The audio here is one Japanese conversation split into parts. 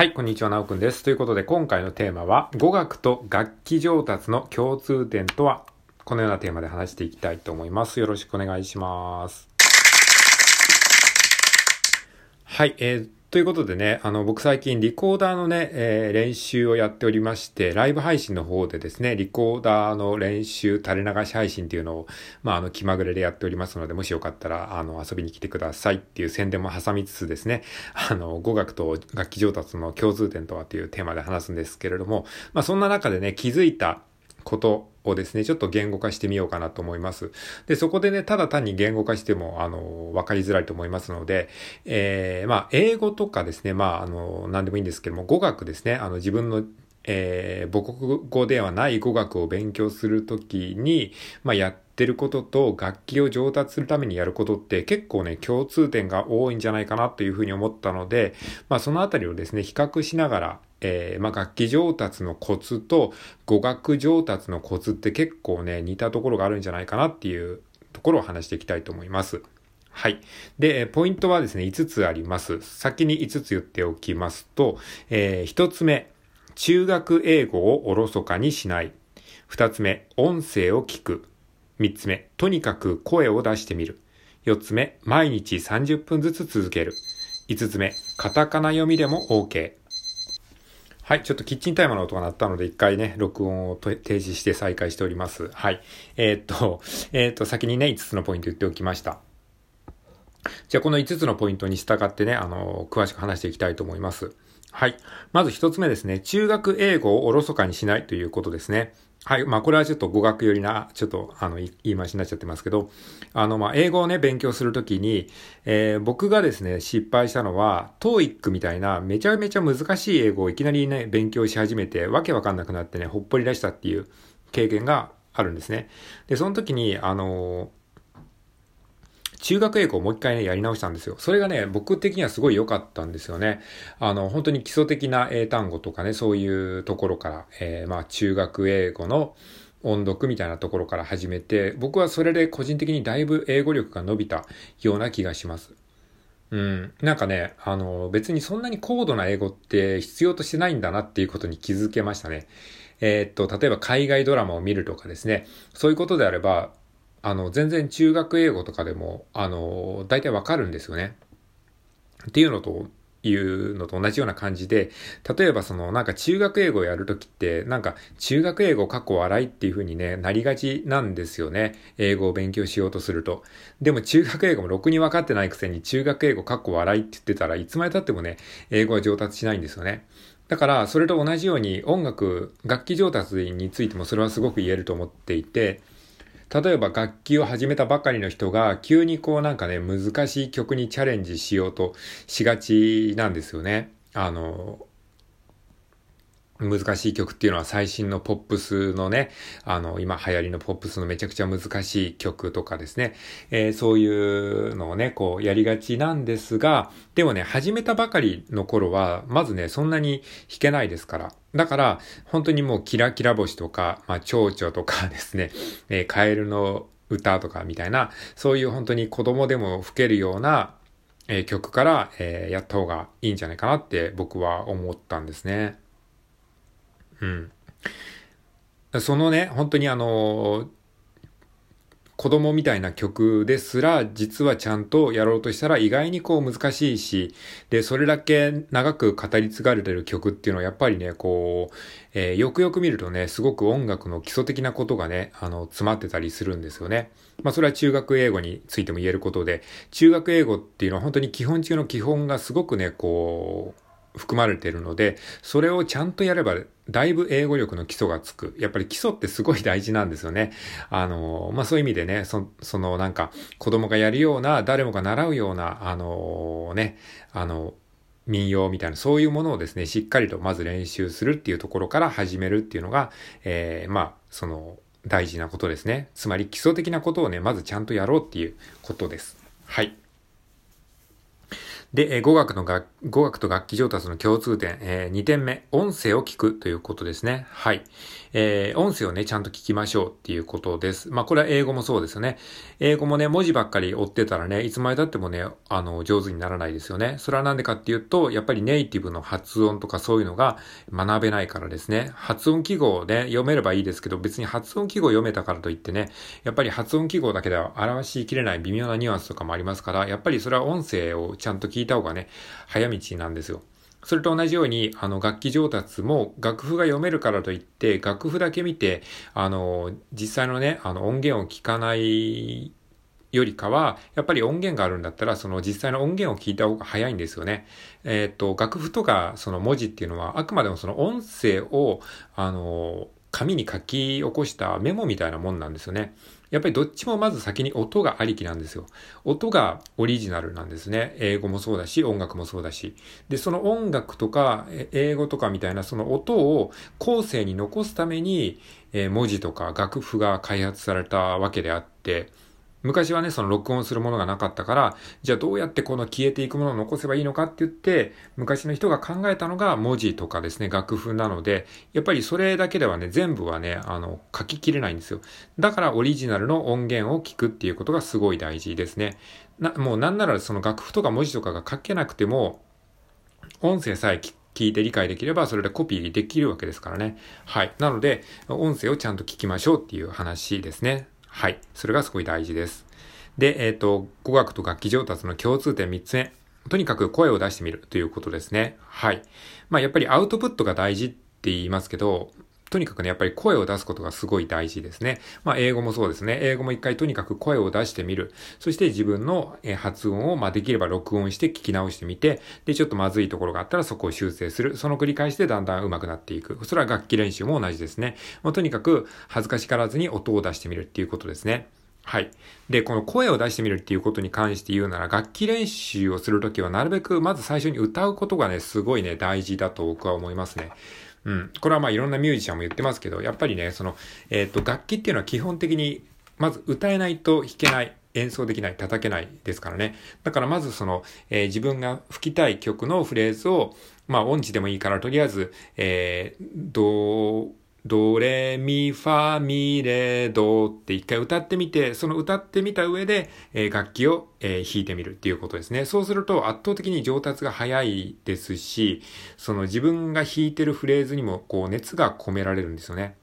はい、こんにちは、なおくんです。ということで、今回のテーマは、語学と楽器上達の共通点とは、このようなテーマで話していきたいと思います。よろしくお願いします。はい、えーということでね、あの、僕最近リコーダーのね、えー、練習をやっておりまして、ライブ配信の方でですね、リコーダーの練習、垂れ流し配信っていうのを、まあ、あの、気まぐれでやっておりますので、もしよかったら、あの、遊びに来てくださいっていう宣伝も挟みつつですね、あの、語学と楽器上達の共通点とはっていうテーマで話すんですけれども、まあ、そんな中でね、気づいたことをですね、ちょっと言語化してみようかなと思います。で、そこでね、ただ単に言語化しても、あの、わかりづらいと思いますので、えー、まあ、英語とかですね、まあ、あの、なんでもいいんですけども、語学ですね、あの、自分のえー、母国語ではない語学を勉強するときに、まあ、やってることと楽器を上達するためにやることって結構ね、共通点が多いんじゃないかなというふうに思ったので、まあ、そのあたりをですね、比較しながら、えー、まあ、楽器上達のコツと語学上達のコツって結構ね、似たところがあるんじゃないかなっていうところを話していきたいと思います。はい。で、ポイントはですね、5つあります。先に5つ言っておきますと、えー、1つ目、中学英語をおろそかにしない。2つ目、音声を聞く。3つ目、とにかく声を出してみる。4つ目、毎日30分ずつ続ける。5つ目、カタカナ読みでも OK。はい。ちょっとキッチンタイマーの音が鳴ったので、一回ね、録音を提示して再開しております。はい。えー、っと、えー、っと、先にね、5つのポイント言っておきました。じゃあ、この5つのポイントに従ってね、あの、詳しく話していきたいと思います。はい。まず1つ目ですね。中学英語をおろそかにしないということですね。はい。まあ、これはちょっと語学寄りな、ちょっと、あの、言い回しになっちゃってますけど、あの、まあ、英語をね、勉強するときに、えー、僕がですね、失敗したのは、TOEIC みたいな、めちゃめちゃ難しい英語をいきなりね、勉強し始めて、わけわかんなくなってね、ほっぽり出したっていう経験があるんですね。で、その時に、あの中学英語をもう一回ね、やり直したんですよ。それがね、僕的にはすごい良かったんですよね。あの、本当に基礎的な英単語とかね、そういうところから、えー、まあ、中学英語の音読みたいなところから始めて、僕はそれで個人的にだいぶ英語力が伸びたような気がします。うん。なんかね、あの、別にそんなに高度な英語って必要としてないんだなっていうことに気づけましたね。えー、っと、例えば海外ドラマを見るとかですね、そういうことであれば、あの、全然中学英語とかでも、あの、大体わかるんですよね。っていうのと、いうのと同じような感じで、例えばそのなんか中学英語をやるときって、なんか中学英語過去笑いっていう風にね、なりがちなんですよね。英語を勉強しようとすると。でも中学英語もろくに分かってないくせに中学英語過去笑いって言ってたらいつまで経ってもね、英語は上達しないんですよね。だから、それと同じように音楽、楽器上達についてもそれはすごく言えると思っていて、例えば楽器を始めたばかりの人が急にこうなんかね、難しい曲にチャレンジしようとしがちなんですよね。あの、難しい曲っていうのは最新のポップスのね、あの、今流行りのポップスのめちゃくちゃ難しい曲とかですね、えー、そういうのをね、こうやりがちなんですが、でもね、始めたばかりの頃は、まずね、そんなに弾けないですから。だから、本当にもうキラキラ星とか、まあ、蝶々とかですね、えー、カエルの歌とかみたいな、そういう本当に子供でも吹けるような、えー、曲から、え、やった方がいいんじゃないかなって僕は思ったんですね。うん。そのね、本当にあの、子供みたいな曲ですら、実はちゃんとやろうとしたら意外にこう難しいし、で、それだけ長く語り継がれてる曲っていうのはやっぱりね、こう、えー、よくよく見るとね、すごく音楽の基礎的なことがね、あの、詰まってたりするんですよね。まあ、それは中学英語についても言えることで、中学英語っていうのは本当に基本中の基本がすごくね、こう、含まれているので、それをちゃんとやれば、だいぶ英語力の基礎がつく。やっぱり基礎ってすごい大事なんですよね。あの、まあ、そういう意味でね、そそのなんか、子供がやるような、誰もが習うような、あのね、あの、民謡みたいな、そういうものをですね、しっかりとまず練習するっていうところから始めるっていうのが、えー、まあ、その、大事なことですね。つまり基礎的なことをね、まずちゃんとやろうっていうことです。はい。で、えー、語学の楽、語学と楽器上達の共通点、えー、2点目、音声を聞くということですね。はい。えー、音声をね、ちゃんと聞きましょうっていうことです。まあ、これは英語もそうですよね。英語もね、文字ばっかり追ってたらね、いつまで経ってもね、あの、上手にならないですよね。それはなんでかっていうと、やっぱりネイティブの発音とかそういうのが学べないからですね。発音記号をね、読めればいいですけど、別に発音記号読めたからといってね、やっぱり発音記号だけでは表しきれない微妙なニュアンスとかもありますから、やっぱりそれは音声をちゃんと聞い聞いた方がね、早道なんですよ。それと同じように、あの、楽器上達も楽譜が読めるからといって、楽譜だけ見て、あの、実際のね、あの、音源を聞かないよりかは、やっぱり音源があるんだったら、その実際の音源を聞いた方が早いんですよね。えっ、と、楽譜とかその文字っていうのは、あくまでもその音声を、あの、紙に書き起こしたメモみたいなもんなんですよね。やっぱりどっちもまず先に音がありきなんですよ。音がオリジナルなんですね。英語もそうだし、音楽もそうだし。で、その音楽とか、英語とかみたいなその音を後世に残すために、え文字とか楽譜が開発されたわけであって、昔はね、その録音するものがなかったから、じゃあどうやってこの消えていくものを残せばいいのかって言って、昔の人が考えたのが文字とかですね、楽譜なので、やっぱりそれだけではね、全部はね、あの、書ききれないんですよ。だからオリジナルの音源を聞くっていうことがすごい大事ですね。な、もうなんならその楽譜とか文字とかが書けなくても、音声さえ聞いて理解できれば、それでコピーできるわけですからね。はい。なので、音声をちゃんと聞きましょうっていう話ですね。はい。それがすごい大事です。で、えっ、ー、と、語学と楽器上達の共通点3つ目。とにかく声を出してみるということですね。はい。まあ、やっぱりアウトプットが大事って言いますけど、とにかくね、やっぱり声を出すことがすごい大事ですね。まあ、英語もそうですね。英語も一回とにかく声を出してみる。そして自分の発音を、まあ、できれば録音して聞き直してみて、で、ちょっとまずいところがあったらそこを修正する。その繰り返しでだんだん上手くなっていく。それは楽器練習も同じですね。まあ、とにかく恥ずかしからずに音を出してみるっていうことですね。はい。で、この声を出してみるっていうことに関して言うなら、楽器練習をするときはなるべくまず最初に歌うことがね、すごいね、大事だと僕は思いますね。うん。これはまあいろんなミュージシャンも言ってますけど、やっぱりね、その、えっ、ー、と、楽器っていうのは基本的に、まず歌えないと弾けない。演奏できない、叩けないですからね。だからまずその、えー、自分が吹きたい曲のフレーズを、まあ音痴でもいいから、とりあえず、えー、どうドレミファミレドって一回歌ってみて、その歌ってみた上で、えー、楽器を、えー、弾いてみるっていうことですね。そうすると圧倒的に上達が早いですし、その自分が弾いてるフレーズにもこう熱が込められるんですよね。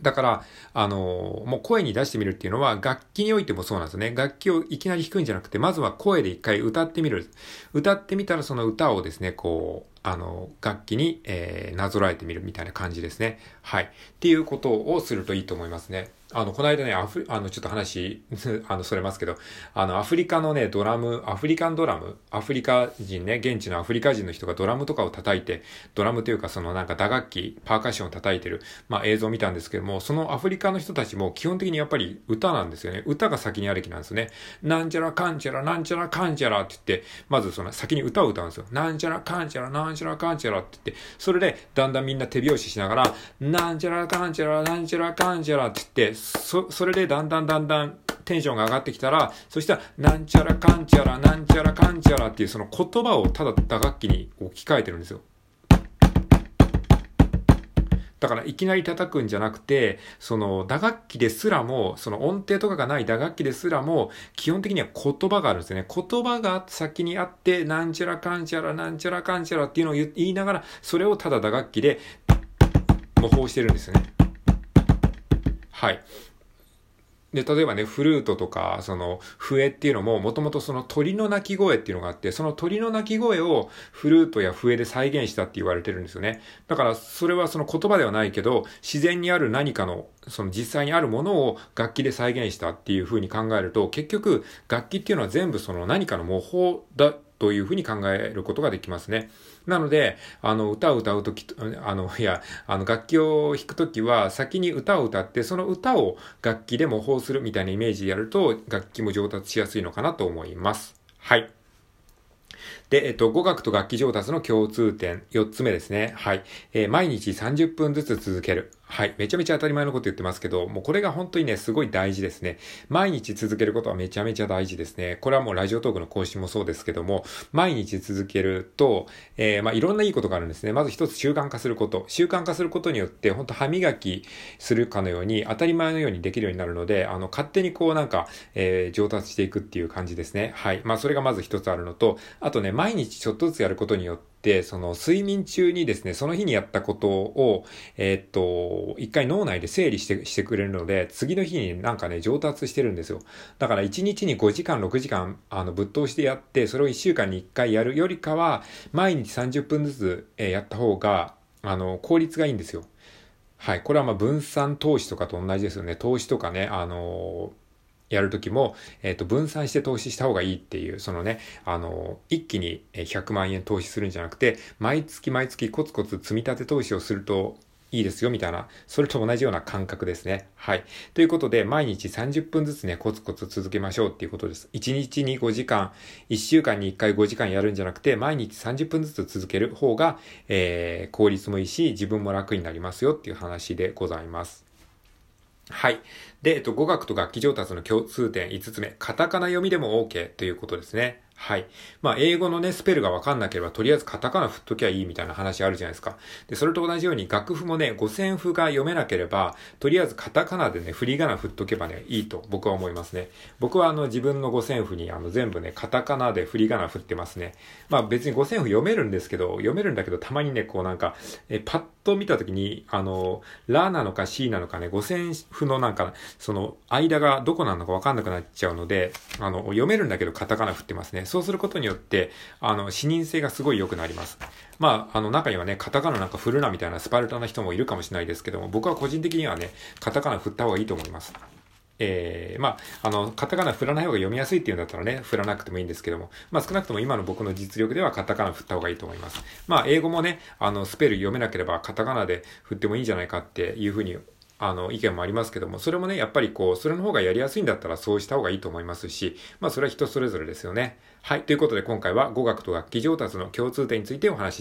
だから、あの、もう声に出してみるっていうのは、楽器においてもそうなんですね。楽器をいきなり弾くんじゃなくて、まずは声で一回歌ってみる。歌ってみたらその歌をですね、こう、あの、楽器に、えー、なぞらえてみるみたいな感じですね。はい。っていうことをするといいと思いますね。あの、この間ね、アフあの、ちょっと話、あの、それますけど、あの、アフリカのね、ドラム、アフリカンドラム、アフリカ人ね、現地のアフリカ人の人がドラムとかを叩いて、ドラムというかそのなんか打楽器、パーカッションを叩いてる、まあ映像を見たんですけども、そのアフリカの人たちも基本的にやっぱり歌なんですよね。歌が先にある気なんですよね。なんちゃらかんちゃら、なんちゃらかんちゃらって言って、まずその先に歌を歌うんですよ。なんちゃらかんちゃら、なんちゃらかんちゃらって言って、それでだんだんみんな手拍子しながら、なんちゃらかんちゃら、なんちゃらかんちゃらって言って、そ、それでだんだんだんだんテンションが上がってきたら、そしたら、なんちゃらかんちゃら、なんちゃらかんちゃらっていうその言葉をただ打楽器に置き換えてるんですよ。だからいきなり叩くんじゃなくて、その打楽器ですらも、その音程とかがない打楽器ですらも、基本的には言葉があるんですよね。言葉が先にあって、なんちゃらかんちゃら、なんちゃらかんちゃらっていうのを言いながら、それをただ打楽器で模倣してるんですよね。はい。で、例えばね、フルートとか、その、笛っていうのも、もともとその鳥の鳴き声っていうのがあって、その鳥の鳴き声をフルートや笛で再現したって言われてるんですよね。だから、それはその言葉ではないけど、自然にある何かの、その実際にあるものを楽器で再現したっていう風に考えると、結局、楽器っていうのは全部その何かの模倣だというふうに考えることができますね。なので、あの、歌を歌うとき、あの、いや、あの、楽器を弾くときは、先に歌を歌って、その歌を楽器で模倣するみたいなイメージでやると、楽器も上達しやすいのかなと思います。はい。で、えっと、語学と楽器上達の共通点、4つ目ですね。はい。えー、毎日30分ずつ続ける。はい。めちゃめちゃ当たり前のこと言ってますけど、もうこれが本当にね、すごい大事ですね。毎日続けることはめちゃめちゃ大事ですね。これはもうラジオトークの更新もそうですけども、毎日続けると、えー、まあいろんないいことがあるんですね。まず一つ習慣化すること。習慣化することによって、本当歯磨きするかのように、当たり前のようにできるようになるので、あの、勝手にこうなんか、えー、上達していくっていう感じですね。はい。まあそれがまず一つあるのと、あとね、毎日ちょっとずつやることによって、、その睡眠中にですね、その日にやったことを、えー、っと、一回脳内で整理して、してくれるので、次の日になんかね、上達してるんですよ。だから1日に5時間、6時間、あの、ぶっ通してやって、それを1週間に1回やるよりかは、毎日30分ずつ、えー、やった方が、あの、効率がいいんですよ。はい。これはまあ分散投資とかと同じですよね。投資とかね、あのやるときも、えっ、ー、と、分散して投資した方がいいっていう、そのね、あの、一気に100万円投資するんじゃなくて、毎月毎月コツコツ積み立て投資をするといいですよ、みたいな、それと同じような感覚ですね。はい。ということで、毎日30分ずつね、コツコツ続けましょうっていうことです。1日に5時間、1週間に1回5時間やるんじゃなくて、毎日30分ずつ続ける方が、えー、効率もいいし、自分も楽になりますよっていう話でございます。はい。で、えっと、語学と楽器上達の共通点5つ目。カタカナ読みでも OK ということですね。はい。まあ、英語のね、スペルがわかんなければ、とりあえずカタカナ振っときゃいいみたいな話あるじゃないですか。で、それと同じように、楽譜もね、五線譜が読めなければ、とりあえずカタカナでね、振り仮名振っとけばね、いいと僕は思いますね。僕はあの、自分の五線譜にあの、全部ね、カタカナで振り仮名振ってますね。まあ、別に五線譜読めるんですけど、読めるんだけど、たまにね、こうなんか、え、パッと見たときに、あの、ラなのか C なのかね、五線譜のなんか、その、間がどこなのかわかんなくなっちゃうので、あの、読めるんだけどカタカナ振ってますね。そうすることによって、あの、視認性がすごい良くなります。まあ、あの、中にはね、カタカナなんか振るなみたいなスパルタな人もいるかもしれないですけども、僕は個人的にはね、カタカナ振った方がいいと思います。えー、まあ、あの、カタカナ振らない方が読みやすいっていうんだったらね、振らなくてもいいんですけども、まあ少なくとも今の僕の実力ではカタカナ振った方がいいと思います。まあ英語もね、あの、スペル読めなければカタカナで振ってもいいんじゃないかっていうふうにあの、意見もありますけども、それもね、やっぱりこう、それの方がやりやすいんだったらそうした方がいいと思いますし、まあそれは人それぞれですよね。はい。ということで今回は語学と楽器上達の共通点についてお話しします